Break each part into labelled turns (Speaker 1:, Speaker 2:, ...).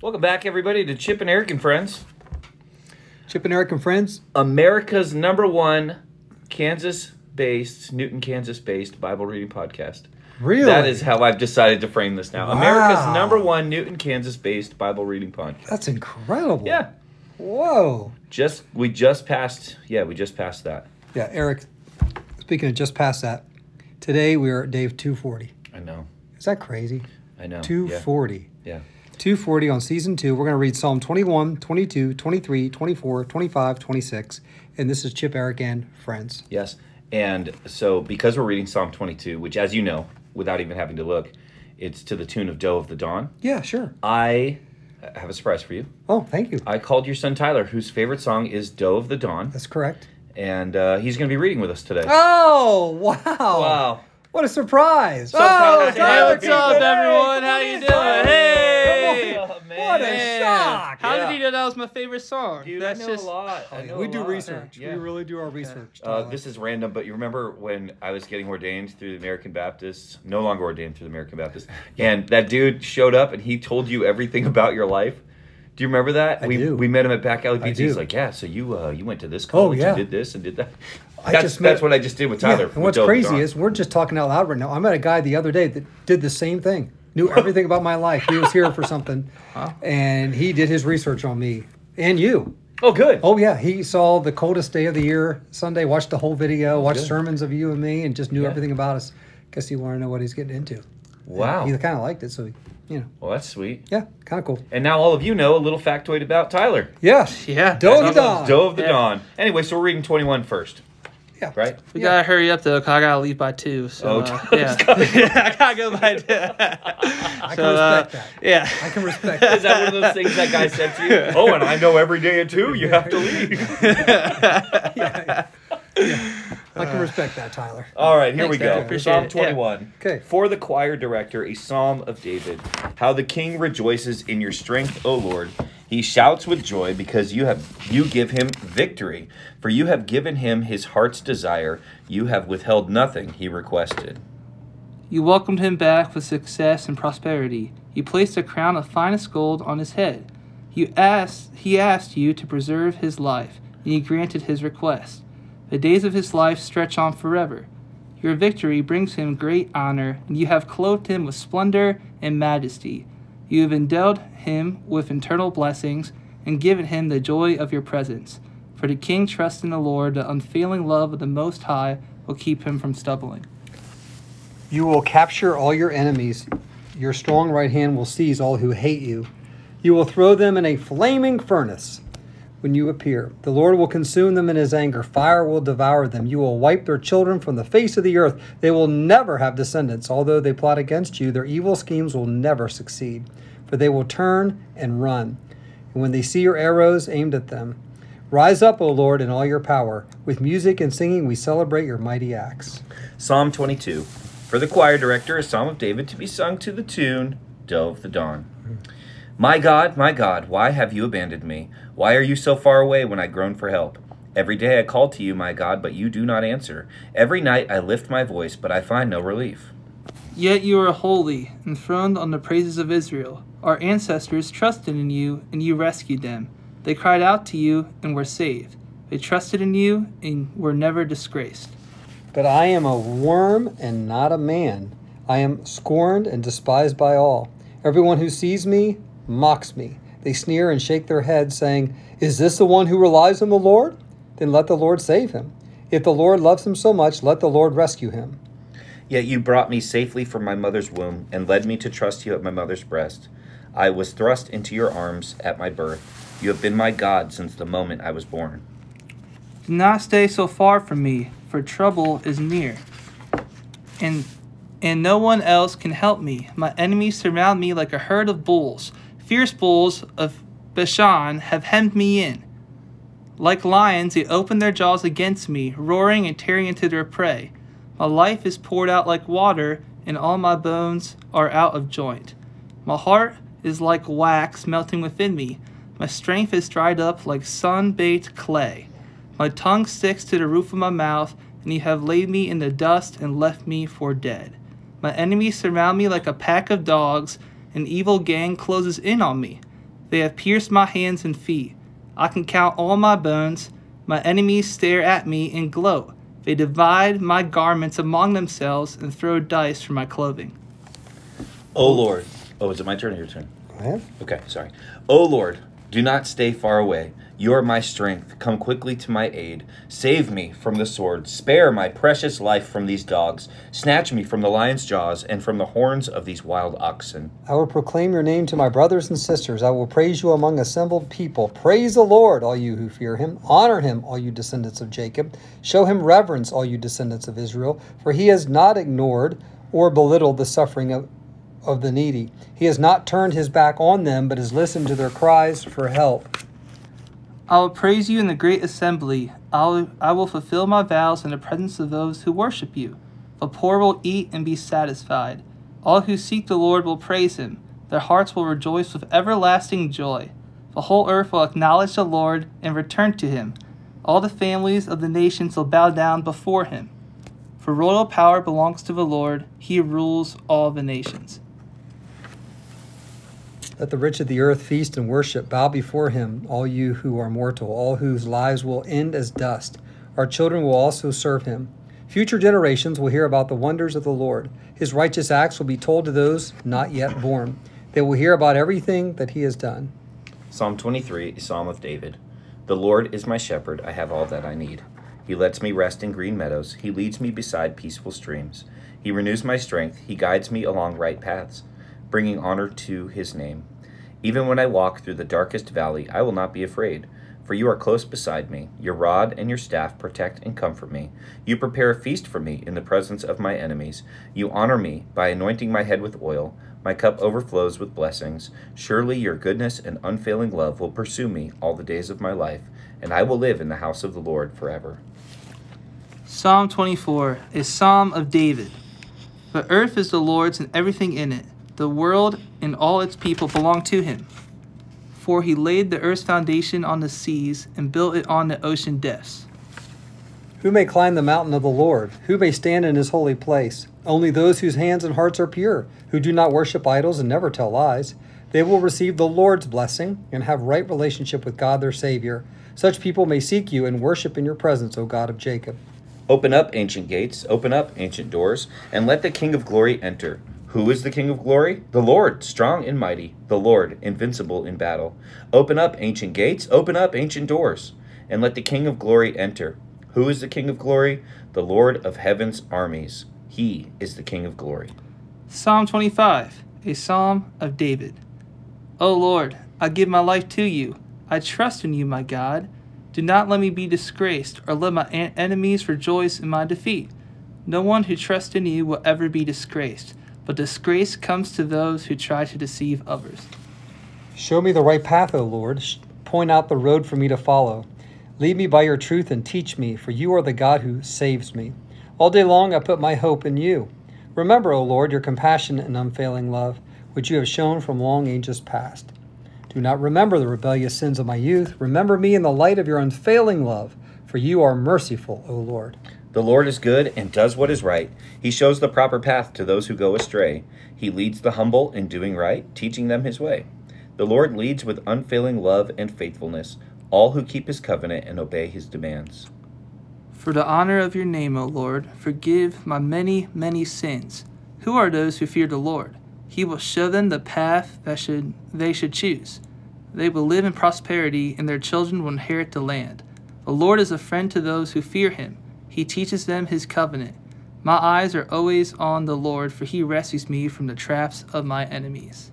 Speaker 1: Welcome back, everybody, to Chip and Eric and Friends,
Speaker 2: Chip and Eric and friends.
Speaker 1: America's number one Kansas-based, Newton, Kansas-based Bible reading podcast.
Speaker 2: Really?
Speaker 1: That is how I've decided to frame this now.
Speaker 2: Wow.
Speaker 1: America's number one Newton, Kansas-based Bible reading podcast.
Speaker 2: That's incredible.
Speaker 1: Yeah,
Speaker 2: Whoa.
Speaker 1: just we just passed. Yeah, we just passed that.
Speaker 2: Yeah, Eric. Speaking of just past that, today we are at Dave 240.
Speaker 1: I know.
Speaker 2: Is that crazy?
Speaker 1: I know.
Speaker 2: 240.
Speaker 1: Yeah.
Speaker 2: 240 on season 2. We're going to read Psalm 21, 22, 23, 24, 25, 26. And this is Chip, Eric, and friends.
Speaker 1: Yes. And so, because we're reading Psalm 22, which, as you know, without even having to look, it's to the tune of Doe of the Dawn.
Speaker 2: Yeah, sure.
Speaker 1: I have a surprise for you.
Speaker 2: Oh, thank you.
Speaker 1: I called your son Tyler, whose favorite song is Doe of the Dawn,
Speaker 2: That's correct.
Speaker 1: and uh, he's going to be reading with us today.
Speaker 2: Oh, wow.
Speaker 1: Wow.
Speaker 2: What a surprise.
Speaker 1: So,
Speaker 2: oh, Tyler,
Speaker 3: up, everyone? How you doing? Hey.
Speaker 2: What a
Speaker 3: Man,
Speaker 2: shock.
Speaker 3: How
Speaker 1: Yeah.
Speaker 3: did you know that was my favorite song?
Speaker 1: Dude,
Speaker 3: That's
Speaker 1: I know
Speaker 3: just
Speaker 1: a lot. I know
Speaker 2: we
Speaker 1: a
Speaker 2: do
Speaker 1: lot.
Speaker 2: research.
Speaker 1: Yeah.
Speaker 2: We really do our research.
Speaker 1: Uh,
Speaker 2: Tyler.
Speaker 1: this is random, but you remember when I was getting ordained through the American Baptists, no longer ordained through the American Baptists, and that dude showed up and he told you everything about your life. Do you remember that?
Speaker 2: I
Speaker 1: we
Speaker 2: do.
Speaker 1: we met him at Back Alley
Speaker 2: I
Speaker 1: Pizza. He's
Speaker 2: do.
Speaker 1: like, yeah, so you uh, you went to this
Speaker 2: Oh,
Speaker 1: college,
Speaker 2: yeah.
Speaker 1: you did this and did that.
Speaker 2: I
Speaker 1: That's
Speaker 2: just met-
Speaker 1: that's what I just did with Tyler.
Speaker 2: Yeah,
Speaker 1: with
Speaker 2: and what's
Speaker 1: Doe
Speaker 2: crazy
Speaker 1: Dawn.
Speaker 2: is we're just talking out loud right now. I met a guy the other day that did the same thing. Knew everything about my life. He was here for something, and he did his research on me and you.
Speaker 1: oh good.
Speaker 2: Oh yeah, he saw the coldest day of the year Sunday. Watched the whole video. Watched
Speaker 1: good.
Speaker 2: sermons of you and me, and just knew
Speaker 1: Yeah.
Speaker 2: everything about us. Guess he wanted to know what he's getting into.
Speaker 1: Wow.
Speaker 2: He kind of liked it, so he, you know,
Speaker 1: Well, that's sweet.
Speaker 2: yeah, kind of cool.
Speaker 1: And now all of you know a little factoid about Tyler.
Speaker 2: Yes.
Speaker 3: Yeah.
Speaker 2: Doe of the Dawn.
Speaker 3: awesome.
Speaker 1: Doe of the
Speaker 3: Yeah.
Speaker 1: Dawn. Anyway, so we're reading 21 first,
Speaker 2: yeah,
Speaker 1: right?
Speaker 3: We
Speaker 2: Yeah.
Speaker 3: gotta hurry up though, cause I gotta leave by two. So
Speaker 1: Oh,
Speaker 3: uh, yeah, yeah, I gotta go by two.
Speaker 2: I can
Speaker 3: So, uh,
Speaker 2: respect that.
Speaker 3: Yeah.
Speaker 2: I can respect
Speaker 1: Is
Speaker 2: that.
Speaker 1: that one of those things that guy said to you? Oh, and I know every day at two you have to leave.
Speaker 2: yeah, yeah. I can respect that, Tyler.
Speaker 1: All right, here we go.
Speaker 3: Dad.
Speaker 1: Psalm
Speaker 3: it. Yeah.
Speaker 1: 21.
Speaker 2: Okay.
Speaker 1: For the choir director, a psalm of David. How the king rejoices in your strength, O Lord. He shouts with joy because you have you give him victory. For you have given him his heart's desire. You have withheld nothing he requested.
Speaker 3: You welcomed him back with success and prosperity. You placed a crown of finest gold on his head. You asked, he asked you to preserve his life, and you granted his request. The days of his life stretch on forever. Your victory brings him great honor, and you have clothed him with splendor and majesty. You have endowed him with eternal blessings and given him the joy of your presence. For the king trusts in the Lord, the unfailing love of the Most High will keep him from stumbling.
Speaker 2: You will capture all your enemies. Your strong right hand will seize all who hate you. You will throw them in a flaming furnace when you appear. The Lord will consume them in his anger. Fire will devour them. You will wipe their children from the face of the earth. They will never have descendants. Although they plot against you, their evil schemes will never succeed, for they will turn and run. And when they see your arrows aimed at them, rise up, O Lord, in all your power. With music and singing, we celebrate your mighty acts.
Speaker 1: Psalm 22. For the choir director, a psalm of David to be sung to the tune, of the Dawn. My God, my God, why have you abandoned me? Why are you so far away when I groan for help? Every day I call to you, my God, but you do not answer. Every night I lift my voice, but I find no relief.
Speaker 3: Yet you are holy, enthroned on the praises of Israel. Our ancestors trusted in you, and you rescued them. They cried out to you and were saved. They trusted in you and were never disgraced.
Speaker 2: But I am a worm and not a man. I am scorned and despised by all. Everyone who sees me mocks me. They sneer and shake their heads, saying, Is this the one who relies on the Lord? Then let the Lord save him. If the Lord loves him so much, let the Lord rescue him.
Speaker 1: Yet you brought me safely from my mother's womb and led me to trust you at my mother's breast. I was thrust into your arms at my birth. You have been my God since the moment I was born.
Speaker 3: Do not stay so far from me, for trouble is near. And and no one else can help me. My enemies surround me like a herd of bulls. Fierce bulls of Bashan have hemmed me in. Like lions, they open their jaws against me, roaring and tearing into their prey. My life is poured out like water, and all my bones are out of joint. My heart is like wax melting within me. My strength is dried up like sun baked clay. My tongue sticks to the roof of my mouth, and you have laid me in the dust and left me for dead. My enemies surround me like a pack of dogs. An evil gang closes in on me. They have pierced my hands and feet. I can count all my bones. My enemies stare at me and gloat. They divide my garments among themselves and throw dice for my clothing.
Speaker 1: O Lord. Oh, is it my turn or your turn?
Speaker 2: Go ahead.
Speaker 1: Okay, sorry. O Lord, do not stay far away. You are my strength. Come quickly to my aid. Save me from the sword. Spare my precious life from these dogs. Snatch me from the lion's jaws and from the horns of these wild oxen.
Speaker 2: I will proclaim your name to my brothers and sisters. I will praise you among assembled people. Praise the Lord, all you who fear him. Honor him, all you descendants of Jacob. Show him reverence, all you descendants of Israel, for he has not ignored or belittled the suffering of, of the needy. He has not turned his back on them, but has listened to their cries for help.
Speaker 3: I will praise you in the great assembly. I will, I will fulfill my vows in the presence of those who worship you. The poor will eat and be satisfied. All who seek the Lord will praise him. Their hearts will rejoice with everlasting joy. The whole earth will acknowledge the Lord and return to him. All the families of the nations will bow down before him. For royal power belongs to the Lord, he rules all the nations.
Speaker 2: Let the rich of the earth feast and worship. Bow before him, all you who are mortal, all whose lives will end as dust. Our children will also serve him. Future generations will hear about the wonders of the Lord. His righteous acts will be told to those not yet born. They will hear about everything that he has done.
Speaker 1: Psalm 23, a psalm of David. The Lord is my shepherd, I have all that I need. He lets me rest in green meadows, he leads me beside peaceful streams. He renews my strength, he guides me along right paths, bringing honor to his name. Even when I walk through the darkest valley, I will not be afraid, for you are close beside me. Your rod and your staff protect and comfort me. You prepare a feast for me in the presence of my enemies. You honor me by anointing my head with oil. My cup overflows with blessings. Surely your goodness and unfailing love will pursue me all the days of my life, and I will live in the house of the Lord forever.
Speaker 3: Psalm 24, a psalm of David. The earth is the Lord's and everything in it. The world and all its people belong to him. For he laid the earth's foundation on the seas and built it on the ocean depths.
Speaker 2: Who may climb the mountain of the Lord? Who may stand in his holy place? Only those whose hands and hearts are pure, who do not worship idols and never tell lies. They will receive the Lord's blessing and have right relationship with God their Savior. Such people may seek you and worship in your presence, O God of Jacob.
Speaker 1: Open up, ancient gates, open up, ancient doors, and let the King of glory enter. Who is the King of glory? The Lord, strong and mighty, the Lord, invincible in battle. Open up, ancient gates, open up, ancient doors, and let the King of glory enter. Who is the King of glory? The Lord of heaven's armies. He is the King of glory.
Speaker 3: Psalm 25, a psalm of David. O Lord, I give my life to you. I trust in you, my God. Do not let me be disgraced, or let my enemies rejoice in my defeat. No one who trusts in you will ever be disgraced, but disgrace comes to those who try to deceive others.
Speaker 2: Show me the right path, O Lord. Point out the road for me to follow. Lead me by your truth and teach me, for you are the God who saves me. All day long I put my hope in you. Remember, O Lord, your compassion and unfailing love, which you have shown from long ages past. Do not remember the rebellious sins of my youth. Remember me in the light of your unfailing love, for you are merciful, O Lord.
Speaker 1: The Lord is good and does what is right. He shows the proper path to those who go astray. He leads the humble in doing right, teaching them his way. The Lord leads with unfailing love and faithfulness all who keep his covenant and obey his demands.
Speaker 3: For the honor of your name, O Lord, forgive my many, many sins. Who are those who fear the Lord? He will show them the path that should they should choose. They will live in prosperity, and their children will inherit the land. The Lord is a friend to those who fear him. He teaches them his covenant. My eyes are always on the Lord, for he rescues me from the traps of my enemies.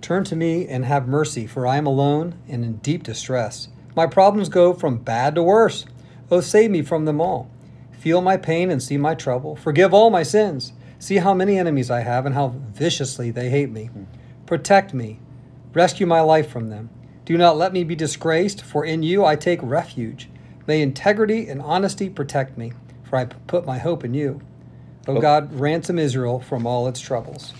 Speaker 2: Turn to me and have mercy, for I am alone and in deep distress. My problems go from bad to worse. Oh, save me from them all. Feel my pain and see my trouble. Forgive all my sins. See how many enemies I have and how viciously they hate me. Protect me. Rescue my life from them. Do not let me be disgraced, for in you I take refuge. May integrity and honesty protect me, for I put my hope in you. O
Speaker 1: Oh.
Speaker 2: God, ransom Israel from all its troubles.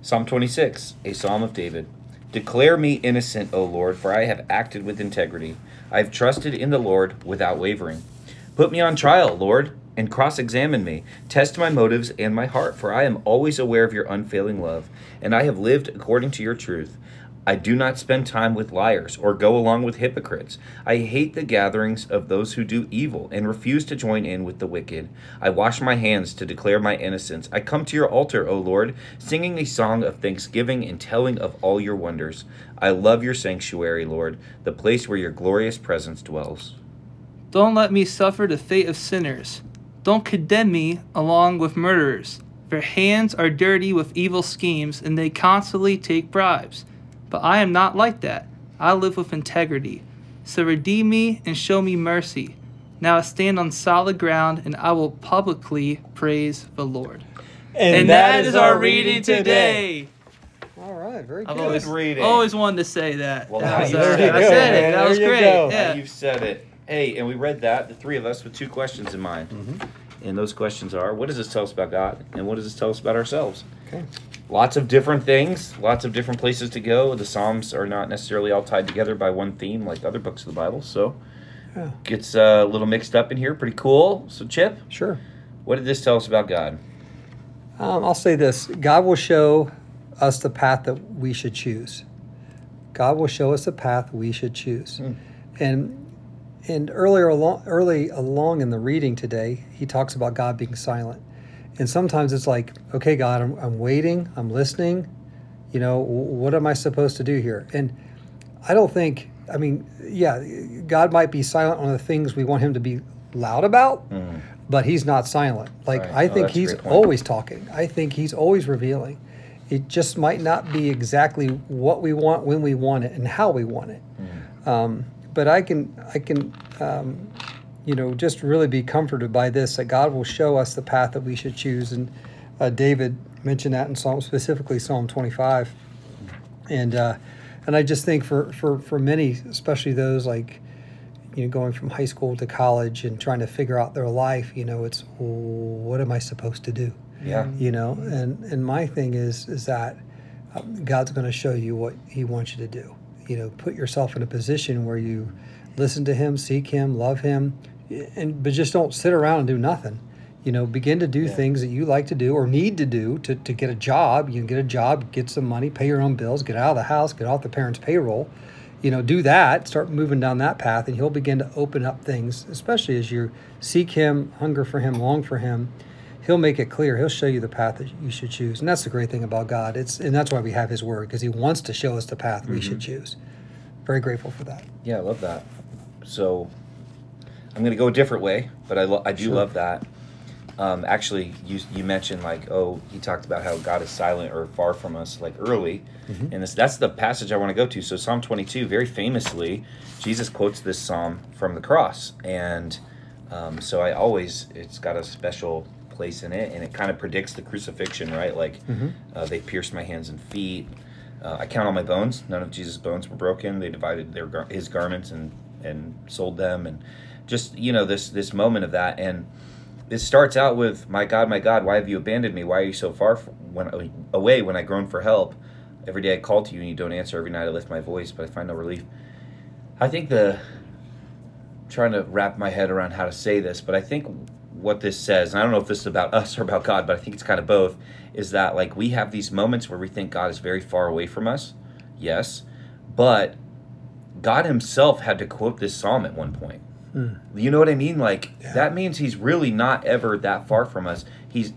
Speaker 1: Psalm 26, a psalm of David. Declare me innocent, O Lord, for I have acted with integrity. I have trusted in the Lord without wavering. Put me on trial, Lord, and cross examine me. Test my motives and my heart, for I am always aware of your unfailing love, and I have lived according to your truth. I do not spend time with liars or go along with hypocrites. I hate the gatherings of those who do evil and refuse to join in with the wicked. I wash my hands to declare my innocence. I come to your altar, O Lord, singing a song of thanksgiving and telling of all your wonders. I love your sanctuary, Lord, the place where your glorious presence dwells.
Speaker 3: Don't let me suffer the fate of sinners. Don't condemn me along with murderers. Their hands are dirty with evil schemes, and they constantly take bribes. But I am not like that. I live with integrity. So redeem me and show me mercy. Now I stand on solid ground, and I will publicly praise the Lord. And, that is our reading today.
Speaker 2: All right, very good.
Speaker 3: I've
Speaker 2: good.
Speaker 3: always,
Speaker 1: reading.
Speaker 3: always wanted to say that.
Speaker 1: Well,
Speaker 3: That was,
Speaker 1: you
Speaker 3: uh,
Speaker 1: said it.
Speaker 3: I said it.
Speaker 2: man.
Speaker 3: That was
Speaker 2: There you
Speaker 3: great.
Speaker 2: go.
Speaker 3: Yeah.
Speaker 1: You've said it. Hey, and we read that, the three of us, with two questions in mind. And those questions are what does this tell us about God? And what does this tell us about ourselves?
Speaker 2: Okay.
Speaker 1: Lots of different things, lots of different places to go. The Psalms are not necessarily all tied together by one theme like other books of the Bible. So
Speaker 2: Yeah.
Speaker 1: gets uh, a little mixed up in here. Pretty cool. So, Chip,
Speaker 2: Sure.
Speaker 1: what did this tell us about God?
Speaker 2: Um, I'll say this God will show us the path that we should choose. God will show us the path we should choose.
Speaker 1: Hmm.
Speaker 2: And and earlier along, early along in the reading today, he talks about God being silent. And sometimes it's like, okay, God, I'm, I'm waiting, I'm listening. You know, what am I supposed to do here? And I don't think, I mean, yeah, God might be silent on the things we want him to be loud about, but he's not silent. Like,
Speaker 1: Right.
Speaker 2: I
Speaker 1: Oh,
Speaker 2: think
Speaker 1: a
Speaker 2: he's always talking. I think he's always revealing. It just might not be exactly what we want, when we want it, and how we want it. Um, but I can, I can, um, you know, just really be comforted by this that God will show us the path that we should choose. And uh, David mentioned that in Psalm, specifically Psalm 25. And uh, and I just think for, for, for many, especially those like, you know, going from high school to college and trying to figure out their life, you know, it's what am I supposed to do?
Speaker 1: Yeah.
Speaker 2: you know and and my thing is is that um, god's going to show you what he wants you to do you know put yourself in a position where you listen to him seek him love him and but just don't sit around and do nothing. You know begin to do
Speaker 1: Yeah.
Speaker 2: things that you like to do or need to do to, to get a job. You can get a job get some money pay your own bills get out of the house get off the parents payroll. You know do that start moving down that path and he'll begin to open up things especially as you seek him hunger for him long for him. He'll make it clear. He'll show you the path that you should choose. And that's the great thing about god. It's and that's why we have his word because he wants to show us the path we should mm-hmm. choose. Very grateful for that.
Speaker 1: Yeah, I love that. So I'm going to go a different way, but I, lo- I do
Speaker 2: Sure.
Speaker 1: love that. Um, actually, you, you mentioned like, oh, he talked about how God is silent or far from us, like early, and this that's the passage I want to go to. So Psalm 22, very famously, Jesus quotes this psalm from the cross, and um, so I always it's got a special place in it, and it kind of predicts the crucifixion, right? Like uh, they pierced my hands and feet. Uh, I count all my bones. None of Jesus' bones were broken. They divided their gar- his garments and and sold them, and just you know this this moment of that. And it starts out with, "My God, my God, why have you abandoned me? Why are you so far when away when I groan for help? Every day I call to you and you don't answer. Every night I lift my voice, but I find no relief." I think the trying to wrap my head around how to say this, but I think what this says, and I don't know if this is about us or about God, but I think it's kind of both, is that like we have these moments where we think God is very far away from us. Yes. But God himself had to quote this psalm at one point. Mm. You know what I mean? Like that means he's really not ever that far from us. He's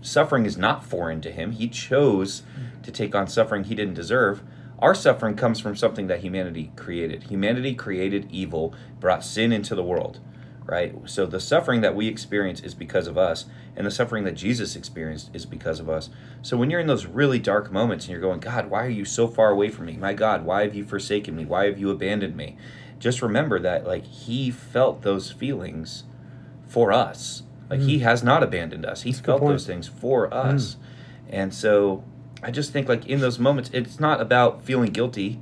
Speaker 1: suffering is not foreign to him. He chose mm. to take on suffering he didn't deserve. Our suffering comes from something that humanity created. Humanity created evil, brought sin into the world, right? So the suffering that we experience is because of us, and the suffering that Jesus experienced is because of us. So when you're in those really dark moments and you're going, God, why are you so far away from me? My God, why have you forsaken me? Why have you abandoned me? Just remember that like he felt those feelings for us. Like he has not abandoned us. He
Speaker 2: good
Speaker 1: felt those things for us. And so I just think like in those moments it's not about feeling guilty.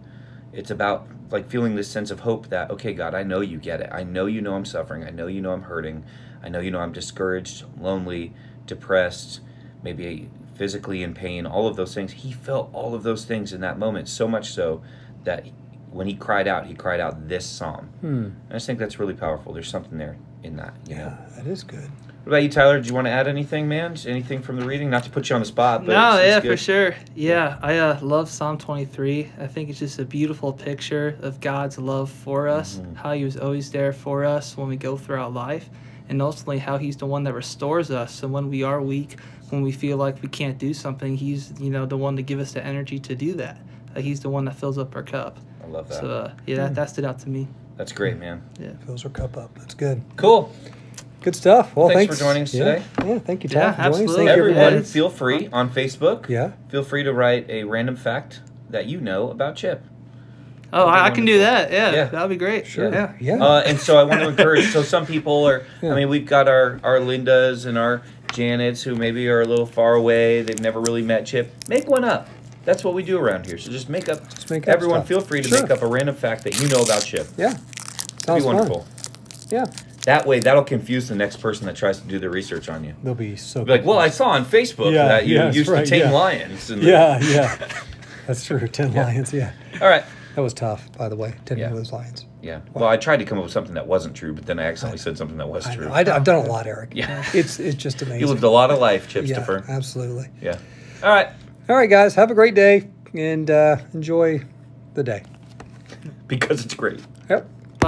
Speaker 1: It's about like feeling this sense of hope that okay God, I know you get it. I know you know I'm suffering. I know you know I'm hurting. I know you know I'm discouraged, lonely, depressed, maybe physically in pain, all of those things. He felt all of those things in that moment so much so that when he cried out, he cried out this psalm.
Speaker 2: Hmm.
Speaker 1: I just think that's really powerful. There's something there in that, you know.
Speaker 2: yeah that is good
Speaker 1: What about you, Tyler? Do you want to add anything, man? Anything from the reading? Not to put you on the spot, but
Speaker 3: no,
Speaker 1: it's- it's
Speaker 3: yeah,
Speaker 1: good.
Speaker 3: for sure. Yeah, I uh, love Psalm 23. I think it's just a beautiful picture of God's love for us,
Speaker 1: Mm-hmm.
Speaker 3: how He was always there for us when we go throughout life, and ultimately how He's the one that restores us. So when we are weak, when we feel like we can't do something, He's you know the one to give us the energy to do that. Uh, he's the one that fills up our cup.
Speaker 1: I love that.
Speaker 3: So uh, yeah, that, that stood out to me.
Speaker 1: That's great, man.
Speaker 2: Yeah, fills her cup up. That's good.
Speaker 1: Cool.
Speaker 2: Good stuff. Well,
Speaker 1: Thanks
Speaker 2: thanks,
Speaker 1: for joining us
Speaker 2: yeah.
Speaker 1: today.
Speaker 2: Yeah, thank you,
Speaker 3: Yeah,
Speaker 2: Tom, for joining us.
Speaker 3: absolutely.
Speaker 2: Thank you,
Speaker 1: Everyone,
Speaker 2: everybody.
Speaker 1: feel free on Facebook.
Speaker 2: Yeah.
Speaker 1: Feel free to write a random fact that you know about Chip.
Speaker 3: Oh, I, I can do that. Yeah,
Speaker 1: Yeah.
Speaker 3: that'd be great.
Speaker 2: Sure.
Speaker 3: Yeah.
Speaker 2: Yeah.
Speaker 1: Uh, and so I want to encourage. So some people are.
Speaker 2: Yeah.
Speaker 1: I mean, we've got our our Lindas and our Janets who maybe are a little far away. They've never really met Chip. Make one up. That's what we do around here. So just make up.
Speaker 2: Just make up
Speaker 1: everyone,
Speaker 2: stuff.
Speaker 1: feel free to
Speaker 2: Sure.
Speaker 1: make up a random fact that you know about Chip.
Speaker 2: Yeah.
Speaker 1: It'd
Speaker 2: Sounds
Speaker 1: be wonderful.
Speaker 2: fun. Yeah.
Speaker 1: That way, that'll confuse the next person that tries to do the research on you.
Speaker 2: They'll be so.
Speaker 1: Be like, well, I saw on Facebook
Speaker 2: Yeah,
Speaker 1: that you
Speaker 2: yes,
Speaker 1: used
Speaker 2: right,
Speaker 1: to tame
Speaker 2: yeah.
Speaker 1: lions.
Speaker 2: Yeah, yeah. That's true. Ten
Speaker 1: Yeah.
Speaker 2: lions. Yeah.
Speaker 1: All right.
Speaker 2: That was tough, by the way. Ten
Speaker 1: Yeah.
Speaker 2: of those lions.
Speaker 1: Yeah. Well, I tried to come up with something that wasn't true, but then I accidentally said something that was
Speaker 2: I
Speaker 1: true.
Speaker 2: I, have done a lot, Eric.
Speaker 1: Yeah.
Speaker 2: It's it's just amazing.
Speaker 1: You lived a lot of life,
Speaker 2: yeah,
Speaker 1: Chipstopher.
Speaker 2: absolutely.
Speaker 1: Yeah. All right.
Speaker 2: All right, guys. Have a great day and uh, enjoy the day.
Speaker 1: Because it's great.
Speaker 2: Yep.